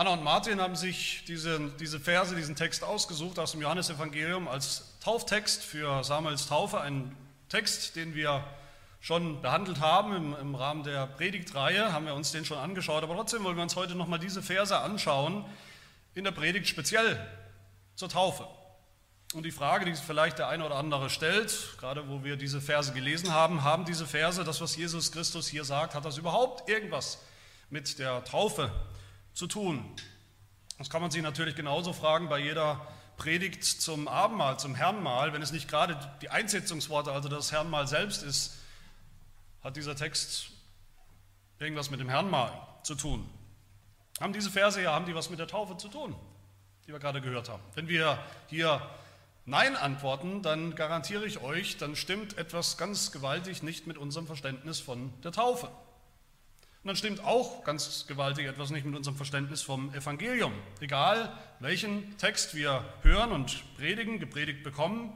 Anna und Martin haben sich diese, diese Verse, diesen Text ausgesucht aus dem Johannesevangelium als Tauftext für Samuels Taufe, ein Text, den wir schon behandelt haben im, im, Rahmen der Predigtreihe, haben wir uns den schon angeschaut, aber trotzdem wollen wir uns heute nochmal diese Verse anschauen, in der Predigt speziell zur Taufe. Und die Frage, die sich vielleicht der eine oder andere stellt, gerade wo wir diese Verse gelesen haben, haben diese Verse, das, was Jesus Christus hier sagt, hat das überhaupt irgendwas mit der Taufe zu tun? Das kann man sich natürlich genauso fragen bei jeder Predigt zum Abendmahl, zum Herrnmahl, wenn es nicht gerade die Einsetzungsworte, also das Herrnmahl selbst ist, hat dieser Text irgendwas mit dem Herrnmahl zu tun. Haben diese Verse ja, haben die was mit der Taufe zu tun, die wir gerade gehört haben. Wenn wir hier Nein antworten, dann garantiere ich euch, dann stimmt etwas ganz gewaltig nicht mit unserem Verständnis von der Taufe. Und dann stimmt auch ganz gewaltig etwas nicht mit unserem Verständnis vom Evangelium. Egal welchen Text wir hören und predigen, gepredigt bekommen,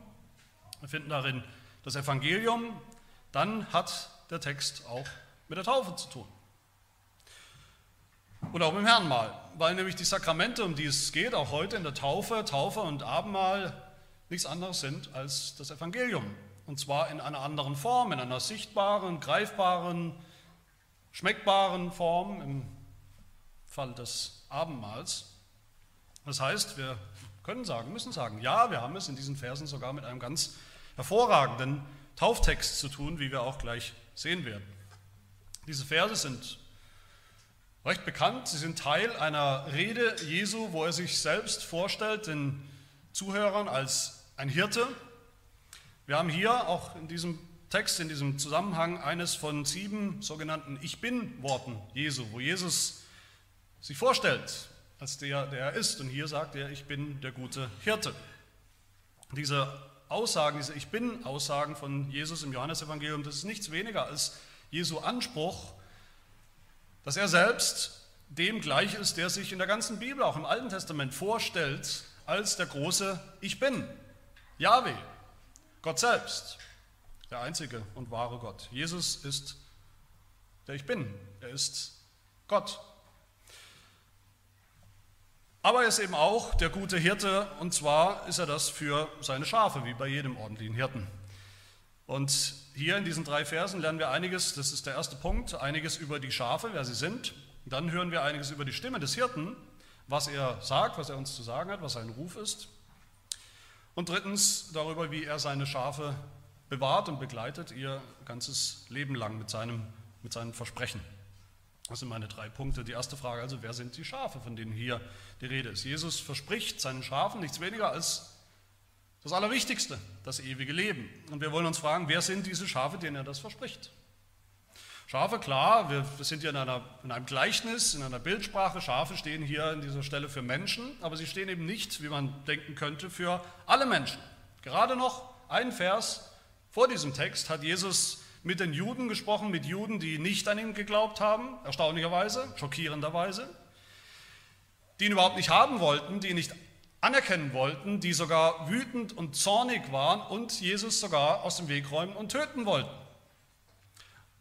wir finden darin das Evangelium, dann hat der Text auch mit der Taufe zu tun. Oder auch mit dem Herrenmahl, weil nämlich die Sakramente, um die es geht, auch heute in der Taufe, Taufe und Abendmahl, nichts anderes sind als das Evangelium. Und zwar in einer anderen Form, in einer sichtbaren, greifbaren, schmeckbaren Form im Fall des Abendmahls. Das heißt, wir können sagen, müssen sagen, ja, wir haben es in diesen Versen sogar mit einem ganz hervorragenden Tauftext zu tun, wie wir auch gleich sehen werden. Diese Verse sind recht bekannt, sie sind Teil einer Rede Jesu, wo er sich selbst vorstellt den Zuhörern als ein Hirte. Wir haben hier auch in diesem Text, in diesem Zusammenhang eines von sieben sogenannten Ich bin-Worten Jesu, wo Jesus sich vorstellt als der, der er ist. Und hier sagt er, ich bin der gute Hirte. Diese Aussagen, diese Ich bin-Aussagen von Jesus im Johannesevangelium, das ist nichts weniger als Jesu Anspruch, dass er selbst dem gleich ist, der sich in der ganzen Bibel, auch im Alten Testament, vorstellt als der große Ich bin, Yahweh, Gott selbst der einzige und wahre Gott. Jesus ist der Ich Bin, er ist Gott. Aber er ist eben auch der gute Hirte und zwar ist er das für seine Schafe, wie bei jedem ordentlichen Hirten. Und hier in diesen drei Versen lernen wir einiges, das ist der erste Punkt, einiges über die Schafe, wer sie sind. Dann hören wir einiges über die Stimme des Hirten, was er sagt, was er uns zu sagen hat, was sein Ruf ist. Und drittens darüber, wie er seine Schafe bewahrt und begleitet ihr ganzes Leben lang mit, seinem, mit seinen Versprechen. Das sind meine drei Punkte. Die erste Frage also, wer sind die Schafe, von denen hier die Rede ist? Jesus verspricht seinen Schafen nichts weniger als das Allerwichtigste, das ewige Leben. Und wir wollen uns fragen, wer sind diese Schafe, denen er das verspricht? Schafe, klar, wir, sind hier in, einer, in einem Gleichnis, in einer Bildsprache. Schafe stehen hier an dieser Stelle für Menschen, aber sie stehen eben nicht, wie man denken könnte, für alle Menschen. Gerade noch ein Vers vor diesem Text hat Jesus mit den Juden gesprochen, mit Juden, die nicht an ihn geglaubt haben, erstaunlicherweise, schockierenderweise, die ihn überhaupt nicht haben wollten, die ihn nicht anerkennen wollten, die sogar wütend und zornig waren und Jesus sogar aus dem Weg räumen und töten wollten.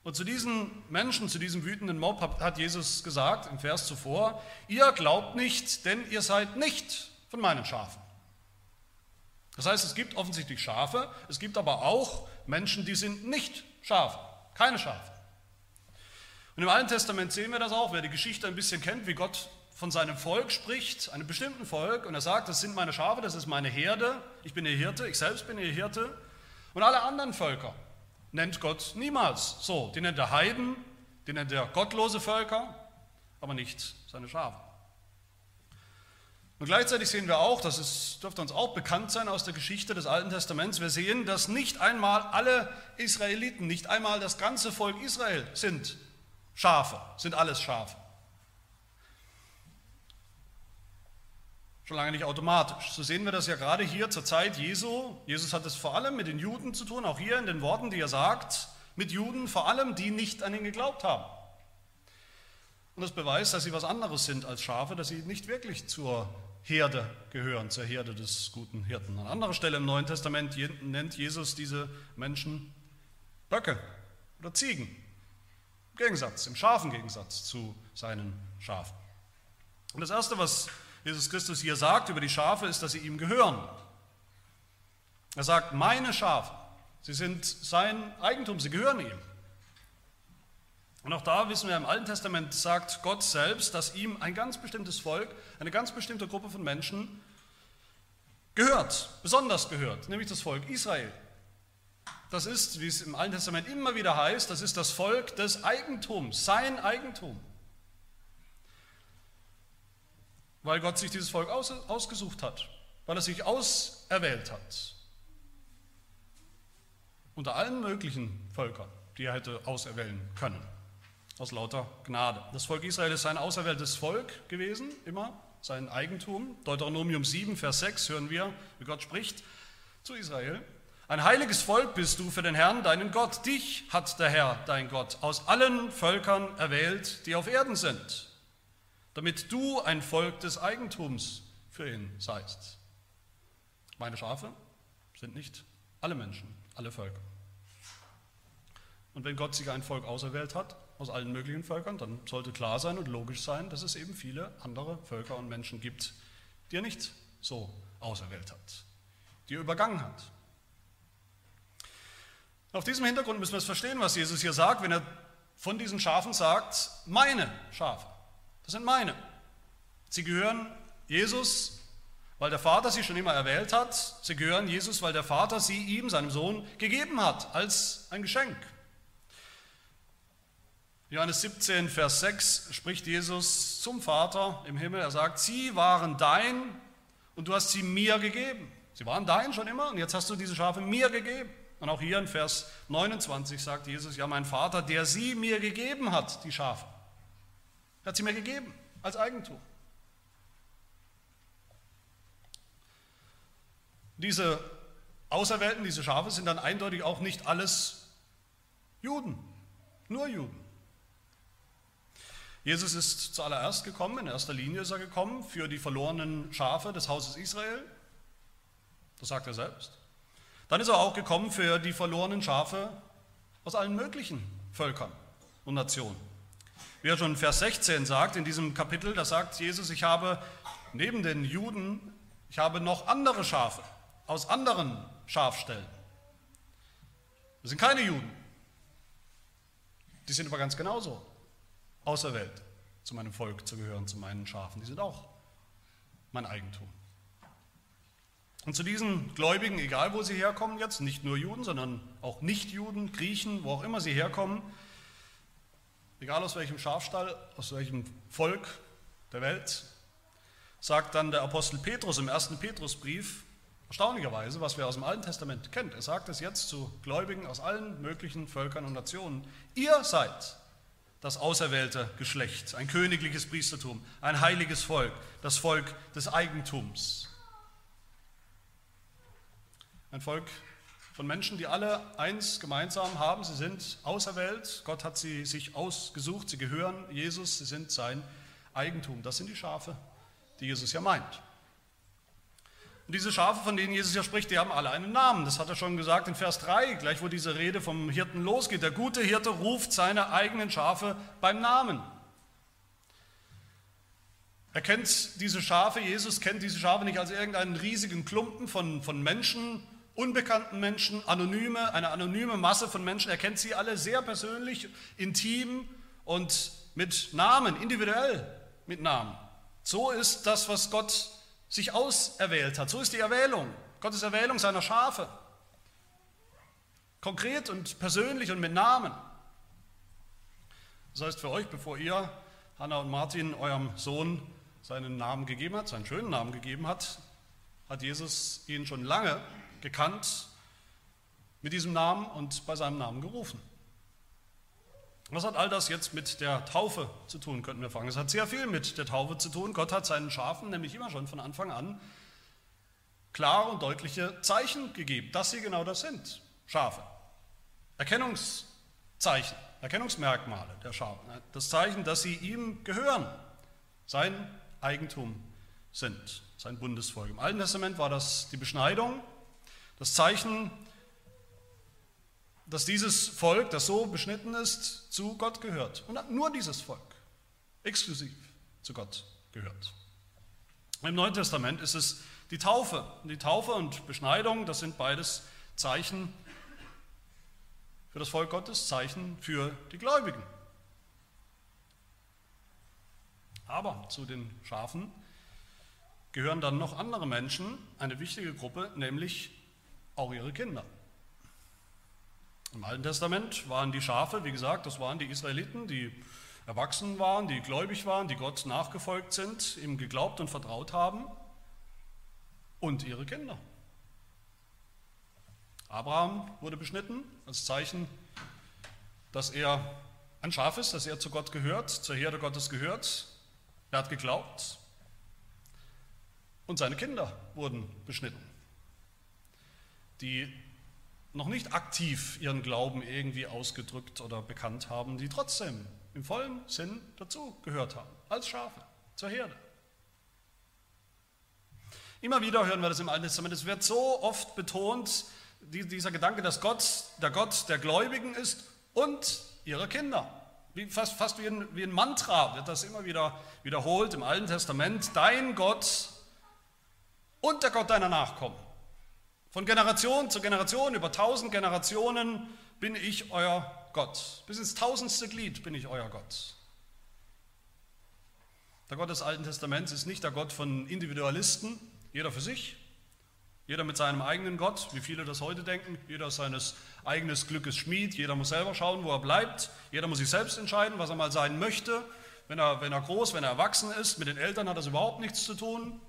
Und zu diesen Menschen, zu diesem wütenden Mob hat Jesus gesagt im Vers zuvor, ihr glaubt nicht, denn ihr seid nicht von meinen Schafen. Das heißt, es gibt offensichtlich Schafe, es gibt aber auch Menschen, die sind nicht Schafe, keine Schafe. Und im Alten Testament sehen wir das auch, wer die Geschichte ein bisschen kennt, wie Gott von seinem Volk spricht, einem bestimmten Volk, und er sagt, das sind meine Schafe, das ist meine Herde, ich bin ihr Hirte, ich selbst bin ihr Hirte. Und alle anderen Völker nennt Gott niemals so. Die nennt er Heiden, die nennt er gottlose Völker, aber nicht seine Schafe. Und gleichzeitig sehen wir auch, das ist, dürfte uns auch bekannt sein aus der Geschichte des Alten Testaments, wir sehen, dass nicht einmal alle Israeliten, nicht einmal das ganze Volk Israel sind Schafe, sind alles Schafe. Schon lange nicht automatisch. So sehen wir das ja gerade hier zur Zeit Jesu. Jesus hat es vor allem mit den Juden zu tun, auch hier in den Worten, die er sagt, mit Juden vor allem, die nicht an ihn geglaubt haben. Und das beweist, dass sie was anderes sind als Schafe, dass sie nicht wirklich zur Herde gehören, zur Herde des guten Hirten. An anderer Stelle im Neuen Testament nennt Jesus diese Menschen Böcke oder Ziegen. Im Gegensatz, im scharfen Gegensatz zu seinen Schafen. Und das Erste, was Jesus Christus hier sagt über die Schafe, ist, dass sie ihm gehören. Er sagt, meine Schafe, sie sind sein Eigentum, sie gehören ihm. Und auch da wissen wir, im Alten Testament sagt Gott selbst, dass ihm ein ganz bestimmtes Volk, eine ganz bestimmte Gruppe von Menschen gehört, besonders gehört, nämlich das Volk Israel. Das ist, wie es im Alten Testament immer wieder heißt, das ist das Volk des Eigentums, sein Eigentum. Weil Gott sich dieses Volk aus, ausgesucht hat, weil er sich auserwählt hat. Unter allen möglichen Völkern, die er hätte auserwählen können aus lauter Gnade. Das Volk Israel ist sein auserwähltes Volk gewesen, immer sein Eigentum. Deuteronomium 7, Vers 6 hören wir, wie Gott spricht zu Israel. Ein heiliges Volk bist du für den Herrn, deinen Gott. Dich hat der Herr, dein Gott, aus allen Völkern erwählt, die auf Erden sind, damit du ein Volk des Eigentums für ihn seist. Meine Schafe sind nicht alle Menschen, alle Völker. Und wenn Gott sich ein Volk auserwählt hat, aus allen möglichen Völkern, dann sollte klar sein und logisch sein, dass es eben viele andere Völker und Menschen gibt, die er nicht so auserwählt hat, die er übergangen hat. Auf diesem Hintergrund müssen wir es verstehen, was Jesus hier sagt, wenn er von diesen Schafen sagt, meine Schafe, das sind meine. Sie gehören Jesus, weil der Vater sie schon immer erwählt hat. Sie gehören Jesus, weil der Vater sie ihm, seinem Sohn, gegeben hat als ein Geschenk. Johannes 17, Vers 6 spricht Jesus zum Vater im Himmel. Er sagt, sie waren dein und du hast sie mir gegeben. Sie waren dein schon immer und jetzt hast du diese Schafe mir gegeben. Und auch hier in Vers 29 sagt Jesus, ja, mein Vater, der sie mir gegeben hat, die Schafe, hat sie mir gegeben als Eigentum. Diese Auserwählten, diese Schafe sind dann eindeutig auch nicht alles Juden, nur Juden. Jesus ist zuallererst gekommen, in erster Linie ist er gekommen für die verlorenen Schafe des Hauses Israel. Das sagt er selbst. Dann ist er auch gekommen für die verlorenen Schafe aus allen möglichen Völkern und Nationen. Wie er schon Vers 16 sagt, in diesem Kapitel, da sagt Jesus, ich habe neben den Juden, ich habe noch andere Schafe aus anderen Schafstellen. Das sind keine Juden. Die sind aber ganz genauso auserwählt, zu meinem Volk zu gehören, zu meinen Schafen. Die sind auch mein Eigentum. Und zu diesen Gläubigen, egal wo sie herkommen jetzt, nicht nur Juden, sondern auch Nichtjuden, Griechen, wo auch immer sie herkommen, egal aus welchem Schafstall, aus welchem Volk der Welt, sagt dann der Apostel Petrus im ersten Petrusbrief, erstaunlicherweise, was wir aus dem Alten Testament kennt. Er sagt es jetzt zu Gläubigen aus allen möglichen Völkern und Nationen. Ihr seid das auserwählte Geschlecht, ein königliches Priestertum, ein heiliges Volk, das Volk des Eigentums. Ein Volk von Menschen, die alle eins gemeinsam haben, sie sind auserwählt, Gott hat sie sich ausgesucht, sie gehören Jesus, sie sind sein Eigentum. Das sind die Schafe, die Jesus ja meint. Und diese Schafe, von denen Jesus ja spricht, die haben alle einen Namen. Das hat er schon gesagt in Vers 3, gleich wo diese Rede vom Hirten losgeht. Der gute Hirte ruft seine eigenen Schafe beim Namen. Er kennt diese Schafe, Jesus kennt diese Schafe nicht als irgendeinen riesigen Klumpen von, von Menschen, unbekannten Menschen, anonyme, eine anonyme Masse von Menschen. Er kennt sie alle sehr persönlich, intim und mit Namen, individuell mit Namen. So ist das, was Gott sich auserwählt hat. So ist die Erwählung, Gottes Erwählung seiner Schafe. Konkret und persönlich und mit Namen. Das heißt für euch, bevor ihr Hannah und Martin eurem Sohn seinen Namen gegeben hat, seinen schönen Namen gegeben hat, hat Jesus ihn schon lange gekannt mit diesem Namen und bei seinem Namen gerufen. Was hat all das jetzt mit der Taufe zu tun, könnten wir fragen. Es hat sehr viel mit der Taufe zu tun. Gott hat seinen Schafen nämlich immer schon von Anfang an klare und deutliche Zeichen gegeben, dass sie genau das sind, Schafe. Erkennungszeichen, Erkennungsmerkmale der Schafe. Das Zeichen, dass sie ihm gehören, sein Eigentum sind, sein Bundesvolk. Im Alten Testament war das die Beschneidung, das Zeichen dass dieses Volk, das so beschnitten ist, zu Gott gehört. Und nur dieses Volk, exklusiv zu Gott gehört. Im Neuen Testament ist es die Taufe. Die Taufe und Beschneidung, das sind beides Zeichen für das Volk Gottes, Zeichen für die Gläubigen. Aber zu den Schafen gehören dann noch andere Menschen, eine wichtige Gruppe, nämlich auch ihre Kinder. Im Alten Testament waren die Schafe, wie gesagt, das waren die Israeliten, die erwachsen waren, die gläubig waren, die Gott nachgefolgt sind, ihm geglaubt und vertraut haben und ihre Kinder. Abraham wurde beschnitten als Zeichen, dass er ein Schaf ist, dass er zu Gott gehört, zur Herde Gottes gehört. Er hat geglaubt und seine Kinder wurden beschnitten, die noch nicht aktiv ihren Glauben irgendwie ausgedrückt oder bekannt haben, die trotzdem im vollen Sinn dazu gehört haben, als Schafe zur Herde. Immer wieder hören wir das im Alten Testament. Es wird so oft betont, dieser Gedanke, dass Gott der Gott der Gläubigen ist und ihrer Kinder. Wie, fast, fast wie, ein, wie ein Mantra wird das immer wieder wiederholt im Alten Testament. Dein Gott und der Gott deiner Nachkommen. Von Generation zu Generation, über tausend Generationen bin ich euer Gott. Bis ins tausendste Glied bin ich euer Gott. Der Gott des Alten Testaments ist nicht der Gott von Individualisten, jeder für sich, jeder mit seinem eigenen Gott, wie viele das heute denken, jeder seines eigenen Glückes Schmied, jeder muss selber schauen, wo er bleibt, jeder muss sich selbst entscheiden, was er mal sein möchte. Wenn er, wenn er groß, wenn er erwachsen ist, mit den Eltern hat das überhaupt nichts zu tun.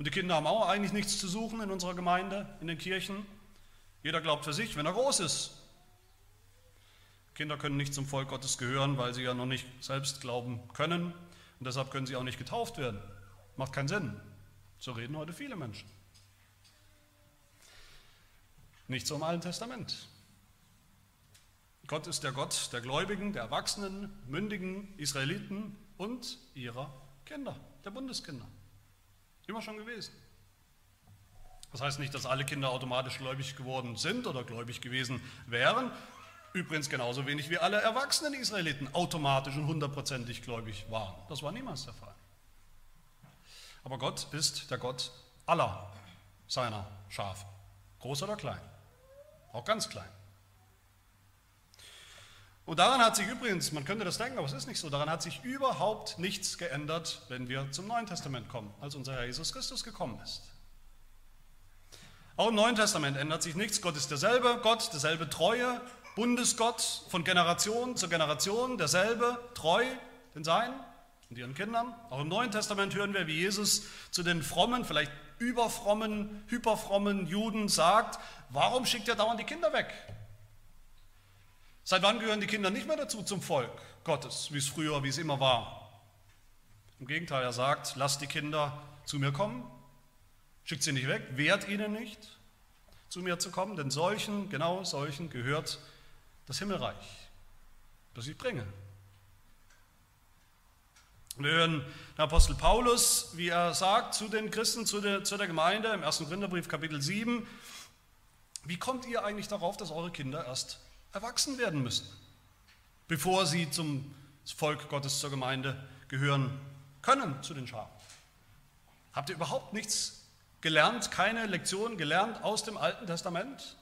Und die Kinder haben auch eigentlich nichts zu suchen in unserer Gemeinde, in den Kirchen. Jeder glaubt für sich, wenn er groß ist. Kinder können nicht zum Volk Gottes gehören, weil sie ja noch nicht selbst glauben können. Und deshalb können sie auch nicht getauft werden. Macht keinen Sinn. So reden heute viele Menschen. Nicht so im Alten Testament. Gott ist der Gott der Gläubigen, der Erwachsenen, mündigen Israeliten und ihrer Kinder, der Bundeskinder. Immer schon gewesen. Das heißt nicht, dass alle Kinder automatisch gläubig geworden sind oder gläubig gewesen wären. Übrigens genauso wenig wie alle erwachsenen Israeliten automatisch und hundertprozentig gläubig waren. Das war niemals der Fall. Aber Gott ist der Gott aller seiner Schafe, groß oder klein, auch ganz klein. Und daran hat sich übrigens, man könnte das denken, aber es ist nicht so, daran hat sich überhaupt nichts geändert, wenn wir zum Neuen Testament kommen, als unser Herr Jesus Christus gekommen ist. Auch im Neuen Testament ändert sich nichts. Gott ist derselbe Gott, derselbe treue Bundesgott von Generation zu Generation, derselbe treu den Seinen und ihren Kindern. Auch im Neuen Testament hören wir, wie Jesus zu den frommen, vielleicht überfrommen, hyperfrommen Juden sagt, warum schickt ihr dauernd die Kinder weg? Seit wann gehören die Kinder nicht mehr dazu zum Volk Gottes, wie es früher, wie es immer war? Im Gegenteil, er sagt, lasst die Kinder zu mir kommen, schickt sie nicht weg, wehrt ihnen nicht, zu mir zu kommen, denn solchen, genau solchen gehört das Himmelreich, das ich bringe. Wir hören den Apostel Paulus, wie er sagt zu den Christen, zu der, zu der Gemeinde im 1. Korintherbrief Kapitel 7, wie kommt ihr eigentlich darauf, dass eure Kinder erst erwachsen werden müssen, bevor sie zum Volk Gottes, zur Gemeinde gehören können, zu den Schafen. Habt ihr überhaupt nichts gelernt, keine Lektion gelernt aus dem Alten Testament?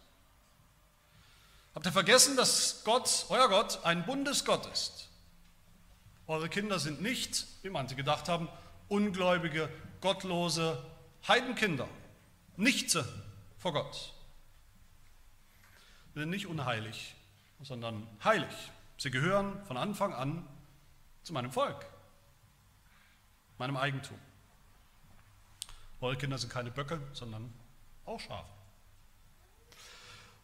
Habt ihr vergessen, dass Gott, euer Gott, ein Bundesgott ist? Eure Kinder sind nicht, wie manche gedacht haben, ungläubige, gottlose Heidenkinder, Nichte vor Gott. Wir sind nicht unheilig, sondern heilig. Sie gehören von Anfang an zu meinem Volk, meinem Eigentum. Eure Kinder sind keine Böcke, sondern auch Schafe.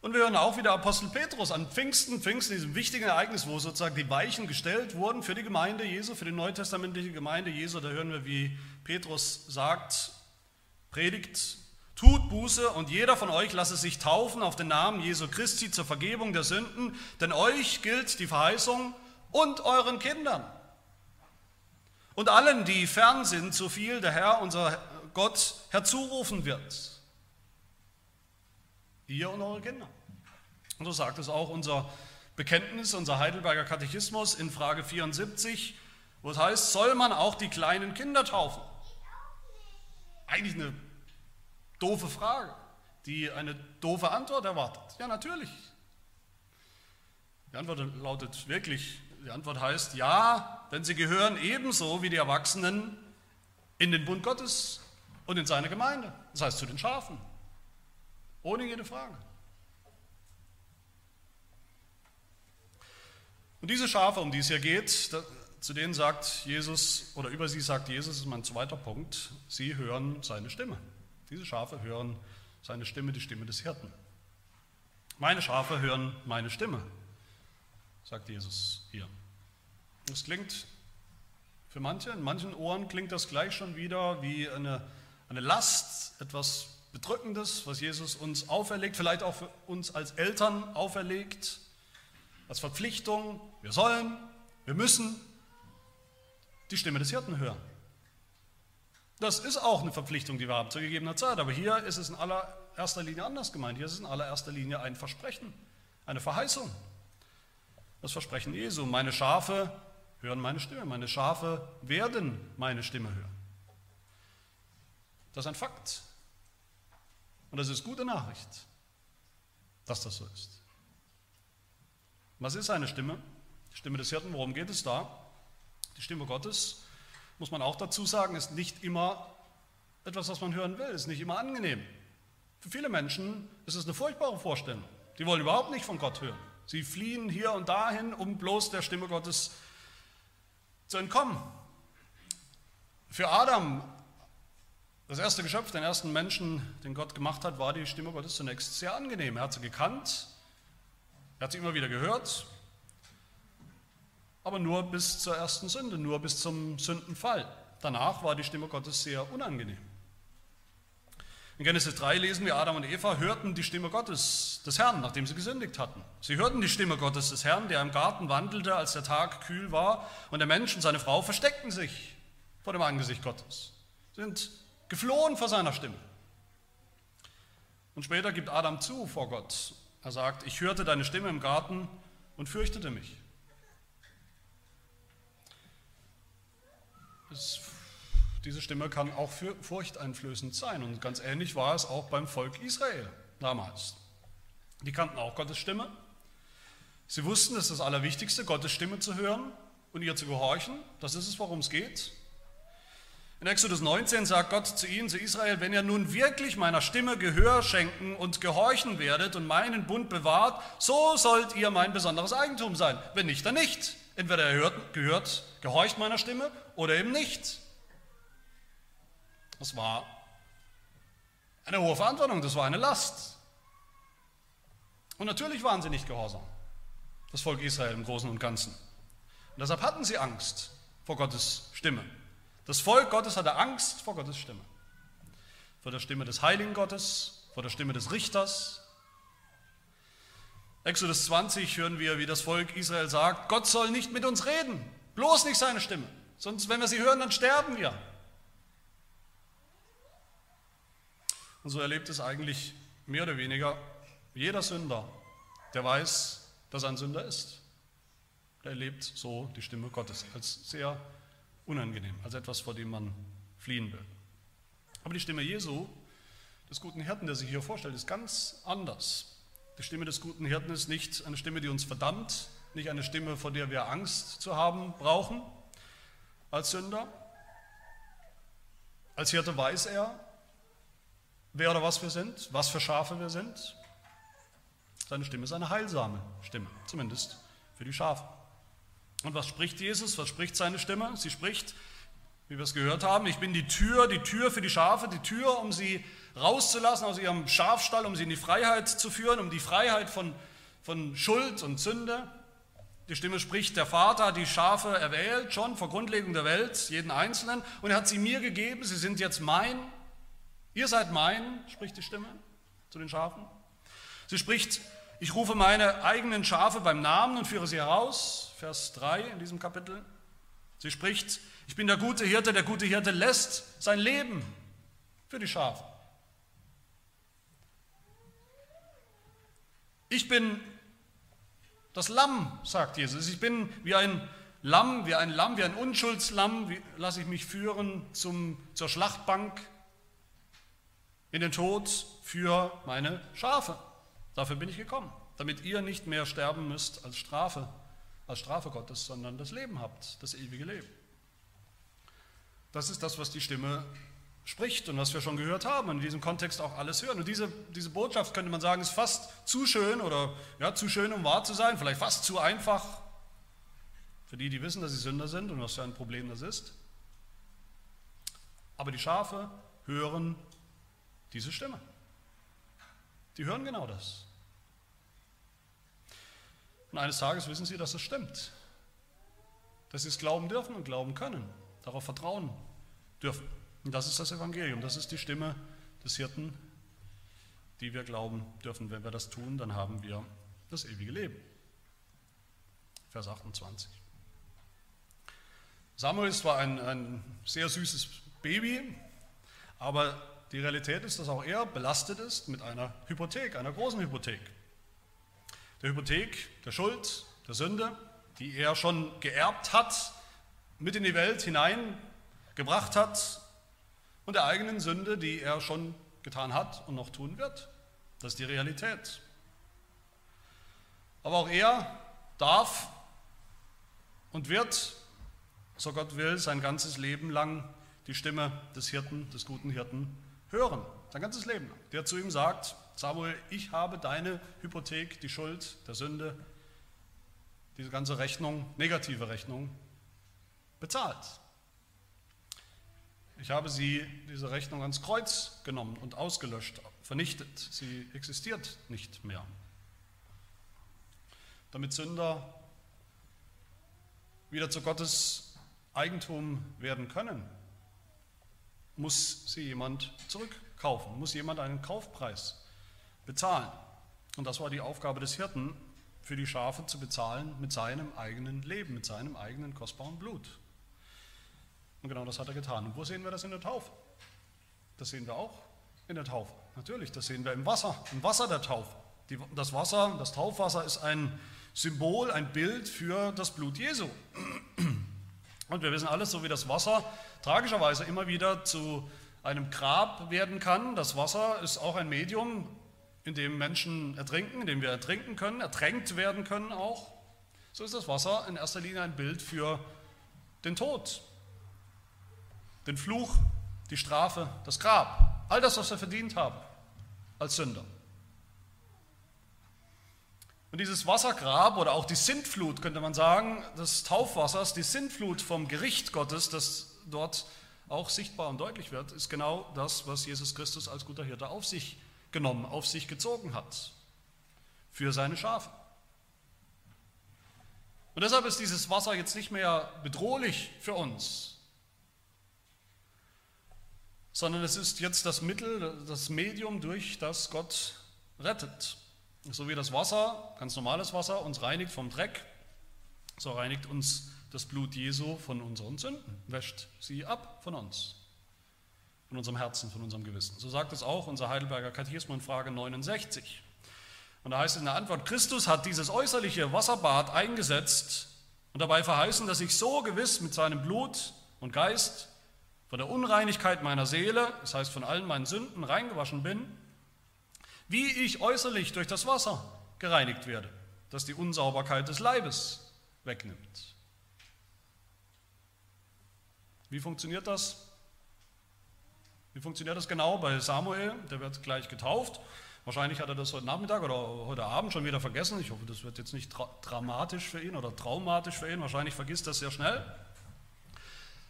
Und wir hören auch wieder Apostel Petrus an Pfingsten, Pfingsten, diesem wichtigen Ereignis, wo sozusagen die Weichen gestellt wurden für die Gemeinde Jesu, für die neutestamentliche Gemeinde Jesu. Da hören wir, wie Petrus sagt, predigt Tut Buße und jeder von euch lasse sich taufen auf den Namen Jesu Christi zur Vergebung der Sünden, denn euch gilt die Verheißung und euren Kindern. Und allen, die fern sind, so viel der Herr, unser Gott, herzurufen wird. Ihr und eure Kinder. Und so sagt es auch unser Bekenntnis, unser Heidelberger Katechismus in Frage 74. wo es heißt, soll man auch die kleinen Kinder taufen? Eigentlich eine doofe Frage, die eine doofe Antwort erwartet. Ja, natürlich. Die Antwort lautet wirklich, die Antwort heißt ja, denn sie gehören ebenso wie die Erwachsenen in den Bund Gottes und in seine Gemeinde. Das heißt zu den Schafen. Ohne jede Frage. Und diese Schafe, um die es hier geht, zu denen sagt Jesus, oder über sie sagt Jesus, ist mein zweiter Punkt, sie hören seine Stimme. Diese Schafe hören seine Stimme, die Stimme des Hirten. Meine Schafe hören meine Stimme, sagt Jesus hier. Das klingt für manche, in manchen Ohren klingt das gleich schon wieder wie eine, eine Last, etwas Bedrückendes, was Jesus uns auferlegt, vielleicht auch für uns als Eltern auferlegt, als Verpflichtung. Wir sollen, wir müssen die Stimme des Hirten hören. Das ist auch eine Verpflichtung, die wir haben zu gegebener Zeit. Aber hier ist es in allererster Linie anders gemeint. Hier ist es in allererster Linie ein Versprechen, eine Verheißung. Das Versprechen Jesu. Meine Schafe hören meine Stimme. Meine Schafe werden meine Stimme hören. Das ist ein Fakt. Und das ist gute Nachricht, dass das so ist. Was ist eine Stimme? Die Stimme des Hirten, worum geht es da? Die Stimme Gottes, muss man auch dazu sagen, ist nicht immer etwas, was man hören will, ist nicht immer angenehm. Für viele Menschen ist es eine furchtbare Vorstellung. Die wollen überhaupt nicht von Gott hören. Sie fliehen hier und dahin, um bloß der Stimme Gottes zu entkommen. Für Adam das erste Geschöpf, den ersten Menschen, den Gott gemacht hat, war die Stimme Gottes zunächst sehr angenehm. Er hat sie gekannt, er hat sie immer wieder gehört, aber nur bis zur ersten Sünde, nur bis zum Sündenfall. Danach war die Stimme Gottes sehr unangenehm. In Genesis 3 lesen wir, Adam und Eva hörten die Stimme Gottes des Herrn, nachdem sie gesündigt hatten. Sie hörten die Stimme Gottes des Herrn, der im Garten wandelte, als der Tag kühl war, und der Mensch und seine Frau versteckten sich vor dem Angesicht Gottes, sind geflohen vor seiner Stimme. Und später gibt Adam zu vor Gott. Er sagt, ich hörte deine Stimme im Garten und fürchtete mich. Es, diese Stimme kann auch furchteinflößend sein. Und ganz ähnlich war es auch beim Volk Israel damals. Die kannten auch Gottes Stimme. Sie wussten, es ist das Allerwichtigste, Gottes Stimme zu hören und ihr zu gehorchen. Das ist es, worum es geht. In Exodus 19 sagt Gott zu ihnen, zu Israel, wenn ihr nun wirklich meiner Stimme Gehör schenken und gehorchen werdet und meinen Bund bewahrt, so sollt ihr mein besonderes Eigentum sein. Wenn nicht, dann nicht. Entweder er hört, gehört, gehorcht meiner Stimme oder eben nicht. Das war eine hohe Verantwortung, das war eine Last. Und natürlich waren sie nicht gehorsam, das Volk Israel im Großen und Ganzen. Und deshalb hatten sie Angst vor Gottes Stimme. Das Volk Gottes hatte Angst vor Gottes Stimme. Vor der Stimme des Heiligen Gottes, vor der Stimme des Richters. Exodus 20 hören wir, wie das Volk Israel sagt, Gott soll nicht mit uns reden, bloß nicht seine Stimme. Sonst, wenn wir sie hören, dann sterben wir. Und so erlebt es eigentlich mehr oder weniger jeder Sünder, der weiß, dass er ein Sünder ist. Der erlebt so die Stimme Gottes als sehr unangenehm, als etwas, vor dem man fliehen will. Aber die Stimme Jesu, des guten Hirten, der sich hier vorstellt, ist ganz anders. Die Stimme des guten Hirten ist nicht eine Stimme, die uns verdammt, nicht eine Stimme, vor der wir Angst zu haben brauchen als Sünder. Als Hirte weiß er, wer oder was wir sind, was für Schafe wir sind. Seine Stimme ist eine heilsame Stimme, zumindest für die Schafe. Und was spricht Jesus? Was spricht seine Stimme? Sie spricht, wie wir es gehört haben, ich bin die Tür, die Tür für die Schafe, die Tür, um sie rauszulassen aus ihrem Schafstall, um sie in die Freiheit zu führen, um die Freiheit von, von Schuld und Sünde. Die Stimme spricht, der Vater hat die Schafe erwählt, schon vor Grundlegung der Welt, jeden Einzelnen, und er hat sie mir gegeben, sie sind jetzt mein. Ihr seid mein, spricht die Stimme zu den Schafen. Sie spricht, ich rufe meine eigenen Schafe beim Namen und führe sie heraus. Vers 3 in diesem Kapitel. Sie spricht, ich bin der gute Hirte, der gute Hirte lässt sein Leben für die Schafe. Ich bin das Lamm, sagt Jesus. Ich bin wie ein Lamm, wie ein Lamm, wie ein Unschuldslamm, lasse ich mich führen zum, zur Schlachtbank in den Tod für meine Schafe. Dafür bin ich gekommen, damit ihr nicht mehr sterben müsst als Strafe, als Strafe Gottes, sondern das Leben habt, das ewige Leben. Das ist das, was die Stimme spricht und was wir schon gehört haben und in diesem Kontext auch alles hören. Und diese, diese Botschaft, könnte man sagen, ist fast zu schön oder ja, zu schön, um wahr zu sein, vielleicht fast zu einfach für die, die wissen, dass sie Sünder sind und was für ein Problem das ist. Aber die Schafe hören diese Stimme. Die hören genau das. Und eines Tages wissen sie, dass es stimmt. Dass sie es glauben dürfen und glauben können, darauf vertrauen dürfen. Und das ist das Evangelium, das ist die Stimme des Hirten, die wir glauben dürfen. Wenn wir das tun, dann haben wir das ewige Leben. Vers 28. Samuel ist zwar ein, ein sehr süßes Baby, aber die Realität ist, dass auch er belastet ist mit einer Hypothek, einer großen Hypothek. Der Hypothek der Schuld, der Sünde, die er schon geerbt hat, mit in die Welt hineingebracht hat und der eigenen Sünde, die er schon getan hat und noch tun wird. Das ist die Realität. Aber auch er darf und wird, so Gott will, sein ganzes Leben lang die Stimme des Hirten, des guten Hirten hören, sein ganzes Leben lang, der zu ihm sagt, Samuel, ich habe deine Hypothek, die Schuld der Sünde, diese ganze Rechnung, negative Rechnung, bezahlt. Ich habe sie, diese Rechnung, ans Kreuz genommen und ausgelöscht, vernichtet. Sie existiert nicht mehr. Damit Sünder wieder zu Gottes Eigentum werden können, muss sie jemand zurückkaufen, muss jemand einen Kaufpreis bezahlen. Und das war die Aufgabe des Hirten, für die Schafe zu bezahlen mit seinem eigenen Leben, mit seinem eigenen kostbaren Blut. Und genau das hat er getan. Und wo sehen wir das in der Taufe? Das sehen wir auch in der Taufe. Natürlich, das sehen wir im Wasser, im Wasser der Taufe. Die, das Wasser, das Taufwasser ist ein Symbol, ein Bild für das Blut Jesu. Und wir wissen alles, so wie das Wasser tragischerweise immer wieder zu einem Grab werden kann. Das Wasser ist auch ein Medium, in dem Menschen ertrinken, in dem wir ertrinken können, ertränkt werden können auch. So ist das Wasser in erster Linie ein Bild für den Tod, den Fluch, die Strafe, das Grab, all das, was wir verdient haben als Sünder. Und dieses Wassergrab oder auch die Sintflut, könnte man sagen, des Taufwassers, die Sintflut vom Gericht Gottes, das dort auch sichtbar und deutlich wird, ist genau das, was Jesus Christus als guter Hirte auf sich genommen, auf sich gezogen hat für seine Schafe. Und deshalb ist dieses Wasser jetzt nicht mehr bedrohlich für uns, sondern es ist jetzt das Mittel, das Medium, durch das Gott rettet. So wie das Wasser, ganz normales Wasser, uns reinigt vom Dreck, so reinigt uns das Blut Jesu von unseren Sünden, wäscht sie ab von uns, von unserem Herzen, von unserem Gewissen. So sagt es auch unser Heidelberger Katechismus in Frage 69. Und da heißt es in der Antwort, Christus hat dieses äußerliche Wasserbad eingesetzt und dabei verheißen, dass ich so gewiss mit seinem Blut und Geist von der Unreinigkeit meiner Seele, das heißt von allen meinen Sünden, reingewaschen bin, wie ich äußerlich durch das Wasser gereinigt werde, das die Unsauberkeit des Leibes wegnimmt. Wie funktioniert das? Wie funktioniert das genau bei Samuel? Der wird gleich getauft. Wahrscheinlich hat er das heute Nachmittag oder heute Abend schon wieder vergessen. Ich hoffe, das wird jetzt nicht dramatisch für ihn oder traumatisch für ihn. Wahrscheinlich vergisst er das sehr schnell.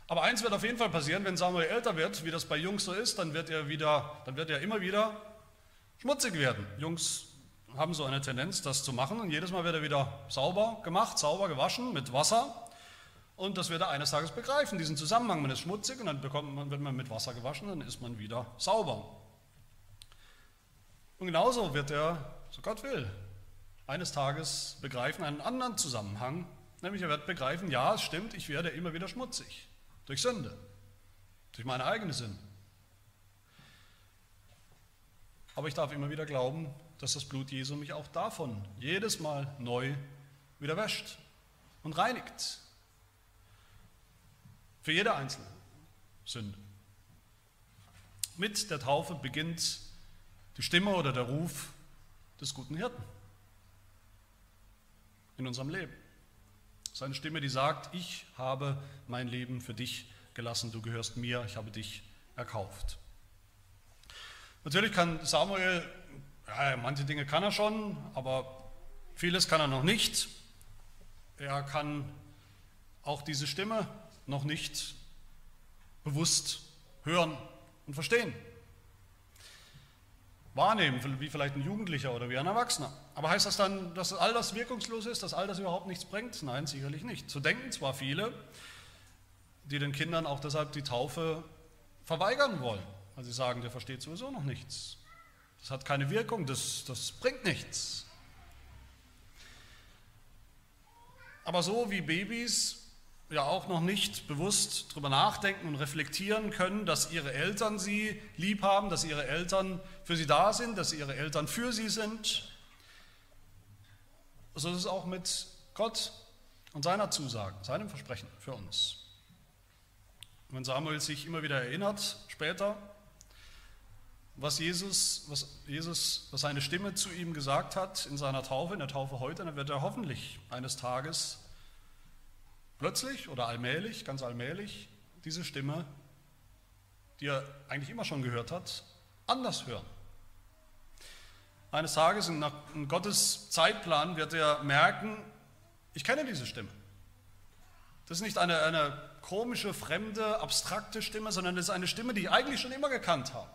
Aber eins wird auf jeden Fall passieren, wenn Samuel älter wird, wie das bei Jungs so ist, dann wird er wieder, dann wird er immer wieder schmutzig werden. Jungs haben so eine Tendenz, das zu machen und jedes Mal wird er wieder sauber gemacht, sauber gewaschen mit Wasser und das wird er eines Tages begreifen, diesen Zusammenhang. Man ist schmutzig und dann bekommt man, wird man mit Wasser gewaschen, dann ist man wieder sauber. Und genauso wird er, so Gott will, eines Tages begreifen einen anderen Zusammenhang, nämlich er wird begreifen, ja, es stimmt, ich werde immer wieder schmutzig durch Sünde, durch meine eigene Sünde. Aber ich darf immer wieder glauben, dass das Blut Jesu mich auch davon jedes Mal neu wieder wäscht und reinigt Für jede einzelne Sünde. Mit der Taufe beginnt die Stimme oder der Ruf des guten Hirten in unserem Leben. Das ist eine Stimme, die sagt, ich habe mein Leben für dich gelassen, du gehörst mir, ich habe dich erkauft. Natürlich kann Samuel, ja, manche Dinge kann er schon, aber vieles kann er noch nicht. Er kann auch diese Stimme noch nicht bewusst hören und verstehen. Wahrnehmen, wie vielleicht ein Jugendlicher oder wie ein Erwachsener. Aber heißt das dann, dass all das wirkungslos ist, dass all das überhaupt nichts bringt? Nein, sicherlich nicht. So denken zwar viele, die den Kindern auch deshalb die Taufe verweigern wollen, weil sie sagen, der versteht sowieso noch nichts. Das hat keine Wirkung, das, das bringt nichts. Aber so wie Babys ja auch noch nicht bewusst darüber nachdenken und reflektieren können, dass ihre Eltern sie lieb haben, dass ihre Eltern für sie da sind, dass ihre Eltern für sie sind. So ist es auch mit Gott und seiner Zusage, seinem Versprechen für uns. Wenn Samuel sich immer wieder erinnert, später, was Jesus, was Jesus, was seine Stimme zu ihm gesagt hat in seiner Taufe, in der Taufe heute, dann wird er hoffentlich eines Tages plötzlich oder allmählich, ganz allmählich, diese Stimme, die er eigentlich immer schon gehört hat, anders hören. Eines Tages in Gottes Zeitplan wird er merken, ich kenne diese Stimme. Das ist nicht eine, eine komische, fremde, abstrakte Stimme, sondern das ist eine Stimme, die ich eigentlich schon immer gekannt habe.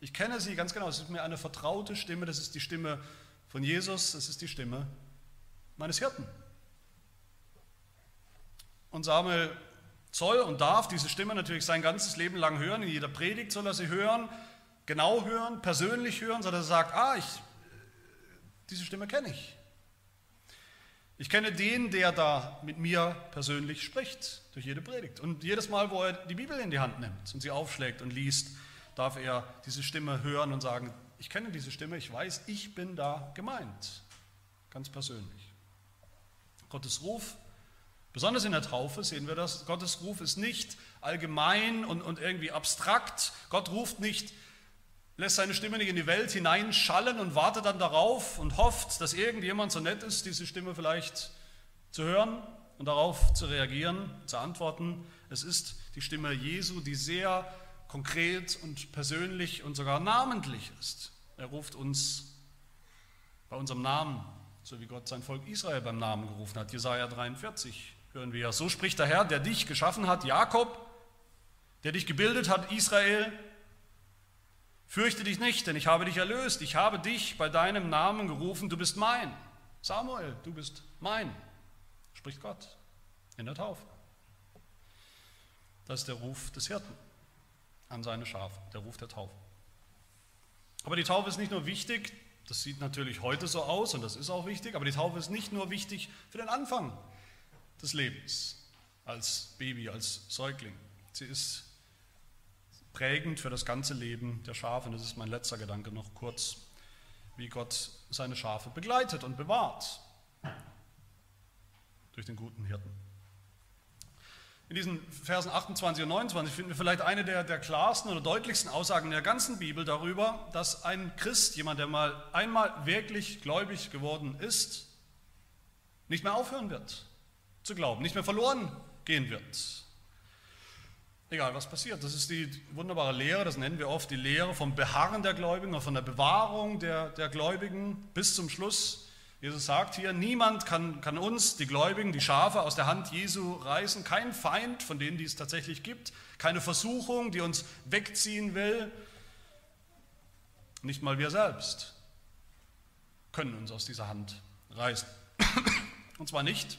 Ich kenne sie ganz genau, es ist mir eine vertraute Stimme, das ist die Stimme von Jesus, das ist die Stimme meines Hirten. Und Samuel soll und darf diese Stimme natürlich sein ganzes Leben lang hören. In jeder Predigt soll er sie hören, genau hören, persönlich hören, sodass er sagt, ah, ich, diese Stimme kenne ich. Ich kenne den, der da mit mir persönlich spricht, durch jede Predigt. Und jedes Mal, wo er die Bibel in die Hand nimmt und sie aufschlägt und liest, darf er diese Stimme hören und sagen, ich kenne diese Stimme, ich weiß, ich bin da gemeint, ganz persönlich. Gottes Ruf Besonders in der Taufe sehen wir das. Gottes Ruf ist nicht allgemein und, und irgendwie abstrakt. Gott ruft nicht, lässt seine Stimme nicht in die Welt hineinschallen und wartet dann darauf und hofft, dass irgendjemand so nett ist, diese Stimme vielleicht zu hören und darauf zu reagieren, zu antworten. Es ist die Stimme Jesu, die sehr konkret und persönlich und sogar namentlich ist. Er ruft uns bei unserem Namen, so wie Gott sein Volk Israel beim Namen gerufen hat. Jesaja 43 hören wir. So spricht der Herr, der dich geschaffen hat, Jakob, der dich gebildet hat, Israel. Fürchte dich nicht, denn ich habe dich erlöst. Ich habe dich bei deinem Namen gerufen, du bist mein. Samuel, du bist mein, spricht Gott in der Taufe. Das ist der Ruf des Hirten an seine Schafe, der Ruf der Taufe. Aber die Taufe ist nicht nur wichtig, das sieht natürlich heute so aus und das ist auch wichtig, aber die Taufe ist nicht nur wichtig für den Anfang des Lebens als Baby, als Säugling. Sie ist prägend für das ganze Leben der Schafe. Und das ist mein letzter Gedanke noch kurz, wie Gott seine Schafe begleitet und bewahrt durch den guten Hirten. In diesen Versen 28 und 29 finden wir vielleicht eine der, der klarsten oder deutlichsten Aussagen der ganzen Bibel darüber, dass ein Christ, jemand, der mal einmal wirklich gläubig geworden ist, nicht mehr aufhören wird, zu glauben, nicht mehr verloren gehen wird. Egal was passiert. Das ist die wunderbare Lehre, das nennen wir oft die Lehre vom Beharren der Gläubigen oder von der Bewahrung der, der Gläubigen bis zum Schluss. Jesus sagt hier, niemand kann, kann uns, die Gläubigen, die Schafe aus der Hand Jesu reißen, kein Feind, von denen die es tatsächlich gibt, keine Versuchung, die uns wegziehen will, nicht mal wir selbst können uns aus dieser Hand reißen. Und zwar nicht,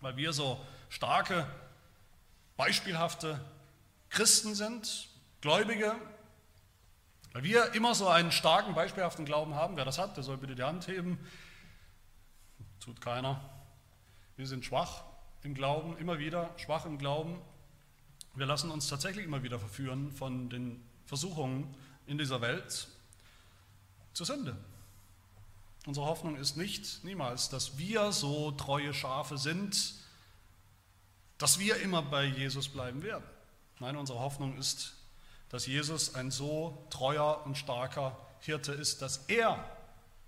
weil wir so starke, beispielhafte Christen sind, Gläubige, weil wir immer so einen starken, beispielhaften Glauben haben. Wer das hat, der soll bitte die Hand heben. Tut keiner. Wir sind schwach im Glauben, immer wieder schwach im Glauben. Wir lassen uns tatsächlich immer wieder verführen von den Versuchungen in dieser Welt zur Sünde. Unsere Hoffnung ist nicht, niemals, dass wir so treue Schafe sind, dass wir immer bei Jesus bleiben werden. Nein, unsere Hoffnung ist, dass Jesus ein so treuer und starker Hirte ist, dass er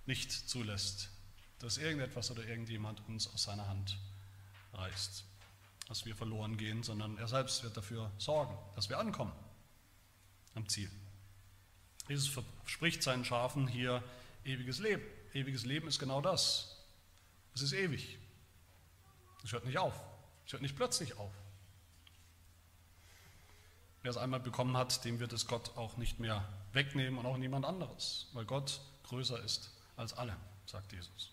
nicht zulässt, dass irgendetwas oder irgendjemand uns aus seiner Hand reißt, dass wir verloren gehen, sondern er selbst wird dafür sorgen, dass wir ankommen am Ziel. Jesus verspricht seinen Schafen hier ewiges Leben. Ewiges Leben ist genau das. Es ist ewig. Es hört nicht auf. Es hört nicht plötzlich auf. Wer es einmal bekommen hat, dem wird es Gott auch nicht mehr wegnehmen und auch niemand anderes, weil Gott größer ist als alle, sagt Jesus.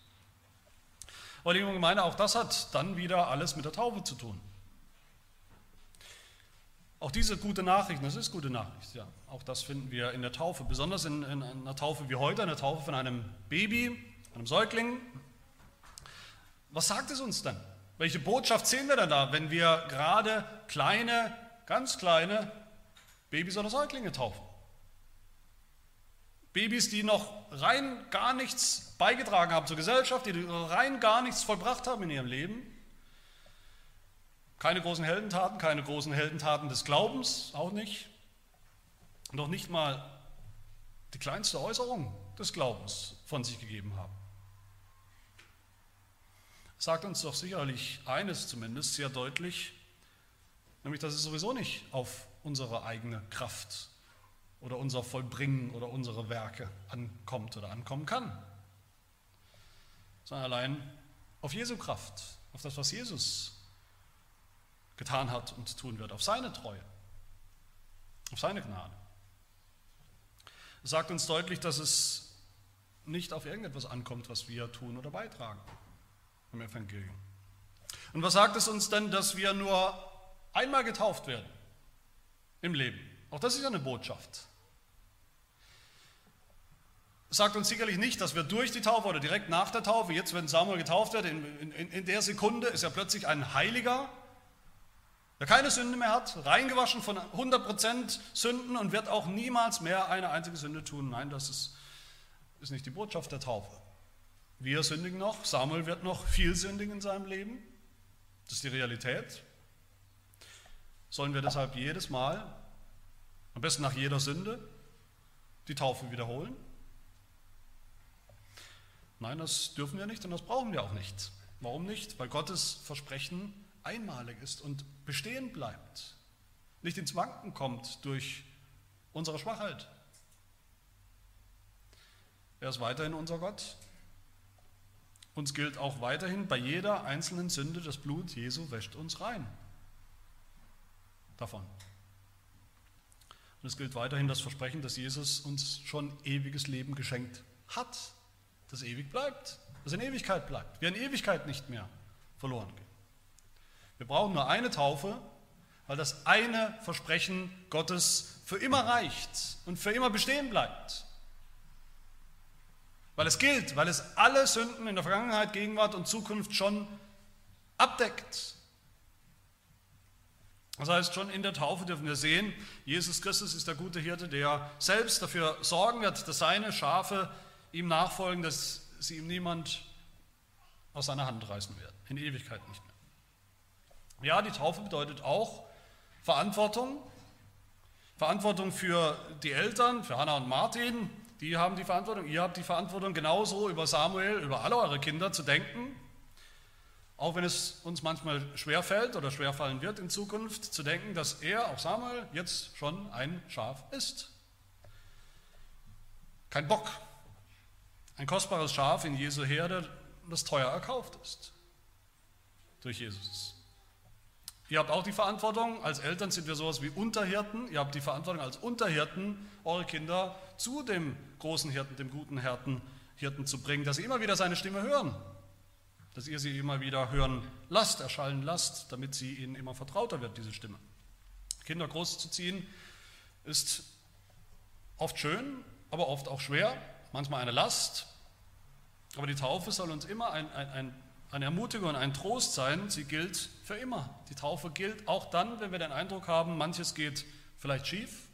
Aber liebe Gemeinde, auch das hat dann wieder alles mit der Taufe zu tun. Auch diese gute Nachricht, das ist gute Nachricht, ja, auch das finden wir in der Taufe, besonders in, in einer Taufe wie heute, einer Taufe von einem Baby, einem Säugling. Was sagt es uns denn? Welche Botschaft sehen wir denn da, wenn wir gerade kleine, ganz kleine Babys oder Säuglinge taufen? Babys, die noch rein gar nichts beigetragen haben zur Gesellschaft, die rein gar nichts vollbracht haben in ihrem Leben. Keine großen Heldentaten, keine großen Heldentaten des Glaubens, auch nicht. Noch nicht mal die kleinste Äußerung des Glaubens von sich gegeben haben. Sagt uns doch sicherlich eines zumindest sehr deutlich, nämlich dass es sowieso nicht auf unsere eigene Kraft oder unser Vollbringen oder unsere Werke ankommt oder ankommen kann, sondern allein auf Jesu Kraft, auf das, was Jesus getan hat und tun wird, auf seine Treue, auf seine Gnade. Es sagt uns deutlich, dass es nicht auf irgendetwas ankommt, was wir tun oder beitragen im Evangelium. Und was sagt es uns denn, dass wir nur einmal getauft werden im Leben? Auch das ist ja eine Botschaft. Es sagt uns sicherlich nicht, dass wir durch die Taufe oder direkt nach der Taufe, jetzt wenn Samuel getauft wird, in, in, in der Sekunde ist er plötzlich ein Heiliger, der keine Sünde mehr hat, reingewaschen von 100% Sünden und wird auch niemals mehr eine einzige Sünde tun. Nein, das ist, ist nicht die Botschaft der Taufe. Wir sündigen noch, Samuel wird noch viel sündigen in seinem Leben. Das ist die Realität. Sollen wir deshalb jedes Mal, am besten nach jeder Sünde, die Taufe wiederholen? Nein, das dürfen wir nicht und das brauchen wir auch nicht. Warum nicht? Weil Gottes Versprechen einmalig ist und bestehen bleibt, nicht ins Wanken kommt durch unsere Schwachheit. Er ist weiterhin unser Gott. Uns gilt auch weiterhin bei jeder einzelnen Sünde, das Blut Jesu wäscht uns rein. Davon. Und es gilt weiterhin das Versprechen, dass Jesus uns schon ewiges Leben geschenkt hat, das ewig bleibt, das in Ewigkeit bleibt, wir in Ewigkeit nicht mehr verloren gehen. Wir brauchen nur eine Taufe, weil das eine Versprechen Gottes für immer reicht und für immer bestehen bleibt. Weil es gilt, weil es alle Sünden in der Vergangenheit, Gegenwart und Zukunft schon abdeckt. Das heißt, schon in der Taufe dürfen wir sehen, Jesus Christus ist der gute Hirte, der selbst dafür sorgen wird, dass seine Schafe ihm nachfolgen, dass sie ihm niemand aus seiner Hand reißen werden, in Ewigkeit nicht mehr. Ja, die Taufe bedeutet auch Verantwortung. Verantwortung für die Eltern, für Hannah und Martin. Die haben die Verantwortung. Ihr habt die Verantwortung, genauso über Samuel, über alle eure Kinder zu denken. Auch wenn es uns manchmal schwerfällt oder schwerfallen wird in Zukunft, zu denken, dass er, auch Samuel, jetzt schon ein Schaf ist. Kein Bock. Ein kostbares Schaf in Jesu Herde, das teuer erkauft ist. Durch Jesus. Ihr habt auch die Verantwortung, als Eltern sind wir sowas wie Unterhirten, ihr habt die Verantwortung als Unterhirten, eure Kinder zu dem großen Hirten, dem guten Hirten, Hirten zu bringen, dass sie immer wieder seine Stimme hören, dass ihr sie immer wieder hören lasst, erschallen lasst, damit sie ihnen immer vertrauter wird, diese Stimme. Kinder großzuziehen ist oft schön, aber oft auch schwer, manchmal eine Last, aber die Taufe soll uns immer ein, ein, ein eine Ermutigung und ein Trost sein, sie gilt für immer. Die Taufe gilt auch dann, wenn wir den Eindruck haben, manches geht vielleicht schief.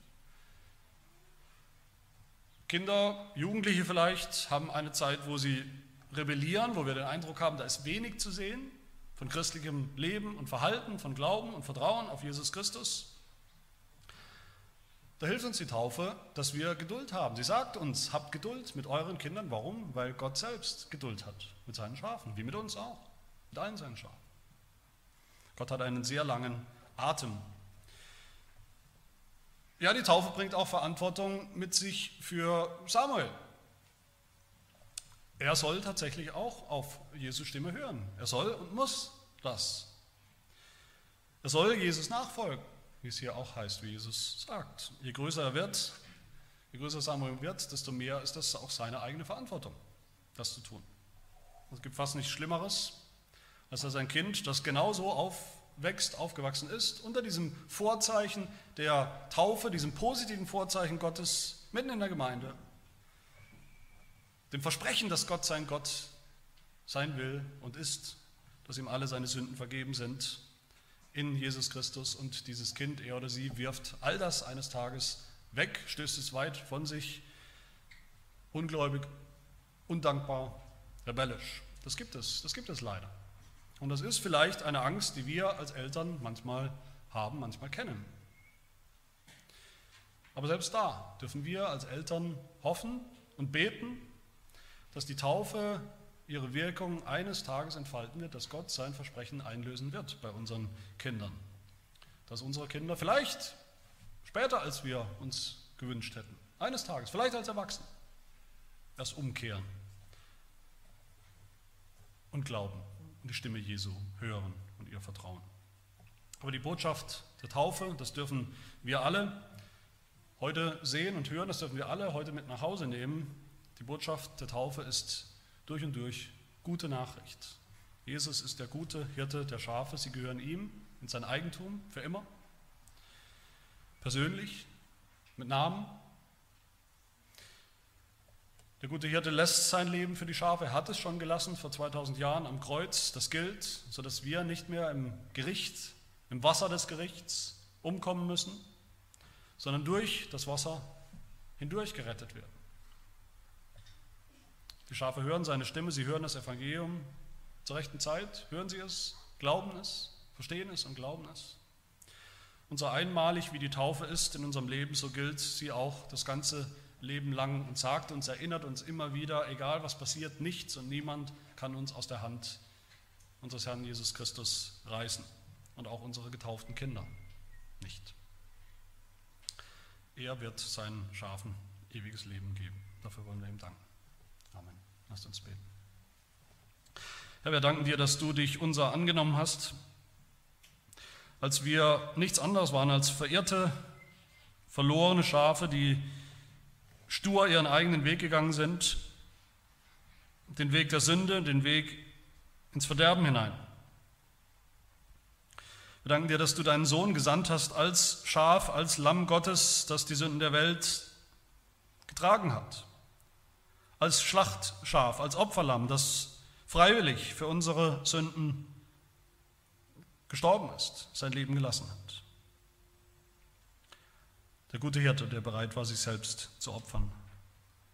Kinder, Jugendliche vielleicht haben eine Zeit, wo sie rebellieren, wo wir den Eindruck haben, da ist wenig zu sehen. von christlichem Leben und Verhalten, von Glauben und Vertrauen auf Jesus Christus, da hilft uns die Taufe, dass wir Geduld haben. Sie sagt uns, habt Geduld mit euren Kindern. Warum? Weil Gott selbst Geduld hat mit seinen Schafen, wie mit uns auch, mit allen seinen Schafen. Gott hat einen sehr langen Atem. Ja, die Taufe bringt auch Verantwortung mit sich für Samuel. Er soll tatsächlich auch auf Jesu Stimme hören. Er soll und muss das. Er soll Jesus nachfolgen wie es hier auch heißt, wie Jesus sagt. Je größer er wird, je größer Samuel wird, desto mehr ist das auch seine eigene Verantwortung, das zu tun. Es gibt fast nichts Schlimmeres, als dass ein Kind, das genauso aufwächst, aufgewachsen ist, unter diesem Vorzeichen der Taufe, diesem positiven Vorzeichen Gottes mitten in der Gemeinde, dem Versprechen, dass Gott sein Gott sein will und ist, dass ihm alle seine Sünden vergeben sind, in Jesus Christus und dieses Kind, er oder sie, wirft all das eines Tages weg, stößt es weit von sich, ungläubig, undankbar, rebellisch. Das gibt es, das gibt es leider. Und das ist vielleicht eine Angst, die wir als Eltern manchmal haben, manchmal kennen. Aber selbst da dürfen wir als Eltern hoffen und beten, dass die Taufe ihre Wirkung eines Tages entfalten wird, dass Gott sein Versprechen einlösen wird bei unseren Kindern. Dass unsere Kinder vielleicht später, als wir uns gewünscht hätten, eines Tages, vielleicht als Erwachsene, erst umkehren und glauben und die Stimme Jesu hören und ihr vertrauen. Aber die Botschaft der Taufe, das dürfen wir alle heute sehen und hören, das dürfen wir alle heute mit nach Hause nehmen. Die Botschaft der Taufe ist durch und durch gute Nachricht. Jesus ist der gute Hirte der Schafe, sie gehören ihm in sein Eigentum für immer, persönlich, mit Namen. Der gute Hirte lässt sein Leben für die Schafe, er hat es schon gelassen vor 2000 Jahren am Kreuz, das gilt, sodass wir nicht mehr im Gericht, im Wasser des Gerichts umkommen müssen, sondern durch das Wasser hindurch gerettet werden. Die Schafe hören seine Stimme, sie hören das Evangelium zur rechten Zeit, hören sie es, glauben es, verstehen es und glauben es. Und so einmalig wie die Taufe ist in unserem Leben, so gilt sie auch das ganze Leben lang und sagt uns, erinnert uns immer wieder, egal was passiert, nichts und niemand kann uns aus der Hand unseres Herrn Jesus Christus reißen und auch unsere getauften Kinder nicht. Er wird seinen Schafen ewiges Leben geben. Dafür wollen wir ihm danken. Lasst uns beten. Herr, wir danken dir, dass du dich unser angenommen hast, als wir nichts anderes waren als verirrte, verlorene Schafe, die stur ihren eigenen Weg gegangen sind, den Weg der Sünde, den Weg ins Verderben hinein. Wir danken dir, dass du deinen Sohn gesandt hast als Schaf, als Lamm Gottes, das die Sünden der Welt getragen hat als Schlachtschaf, als Opferlamm, das freiwillig für unsere Sünden gestorben ist, sein Leben gelassen hat. Der gute Hirte, der bereit war, sich selbst zu opfern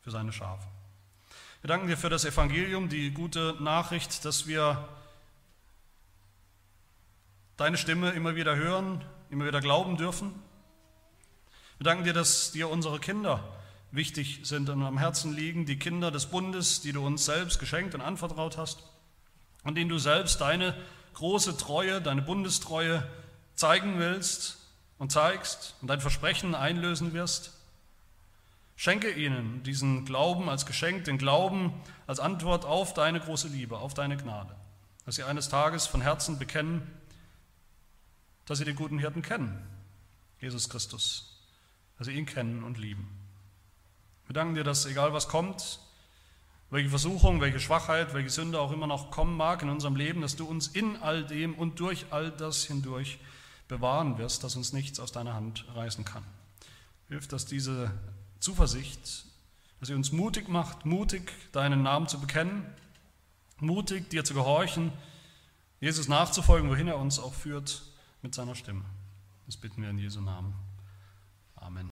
für seine Schafe. Wir danken dir für das Evangelium, die gute Nachricht, dass wir deine Stimme immer wieder hören, immer wieder glauben dürfen. Wir danken dir, dass dir unsere Kinder wichtig sind und am Herzen liegen, die Kinder des Bundes, die du uns selbst geschenkt und anvertraut hast und denen du selbst deine große Treue, deine Bundestreue zeigen willst und zeigst und dein Versprechen einlösen wirst. Schenke ihnen diesen Glauben als Geschenk, den Glauben als Antwort auf deine große Liebe, auf deine Gnade, dass sie eines Tages von Herzen bekennen, dass sie den guten Hirten kennen, Jesus Christus, dass sie ihn kennen und lieben. Wir danken dir, dass egal was kommt, welche Versuchung, welche Schwachheit, welche Sünde auch immer noch kommen mag in unserem Leben, dass du uns in all dem und durch all das hindurch bewahren wirst, dass uns nichts aus deiner Hand reißen kann. Hilf, dass diese Zuversicht, dass sie uns mutig macht, mutig deinen Namen zu bekennen, mutig dir zu gehorchen, Jesus nachzufolgen, wohin er uns auch führt mit seiner Stimme. Das bitten wir in Jesu Namen. Amen.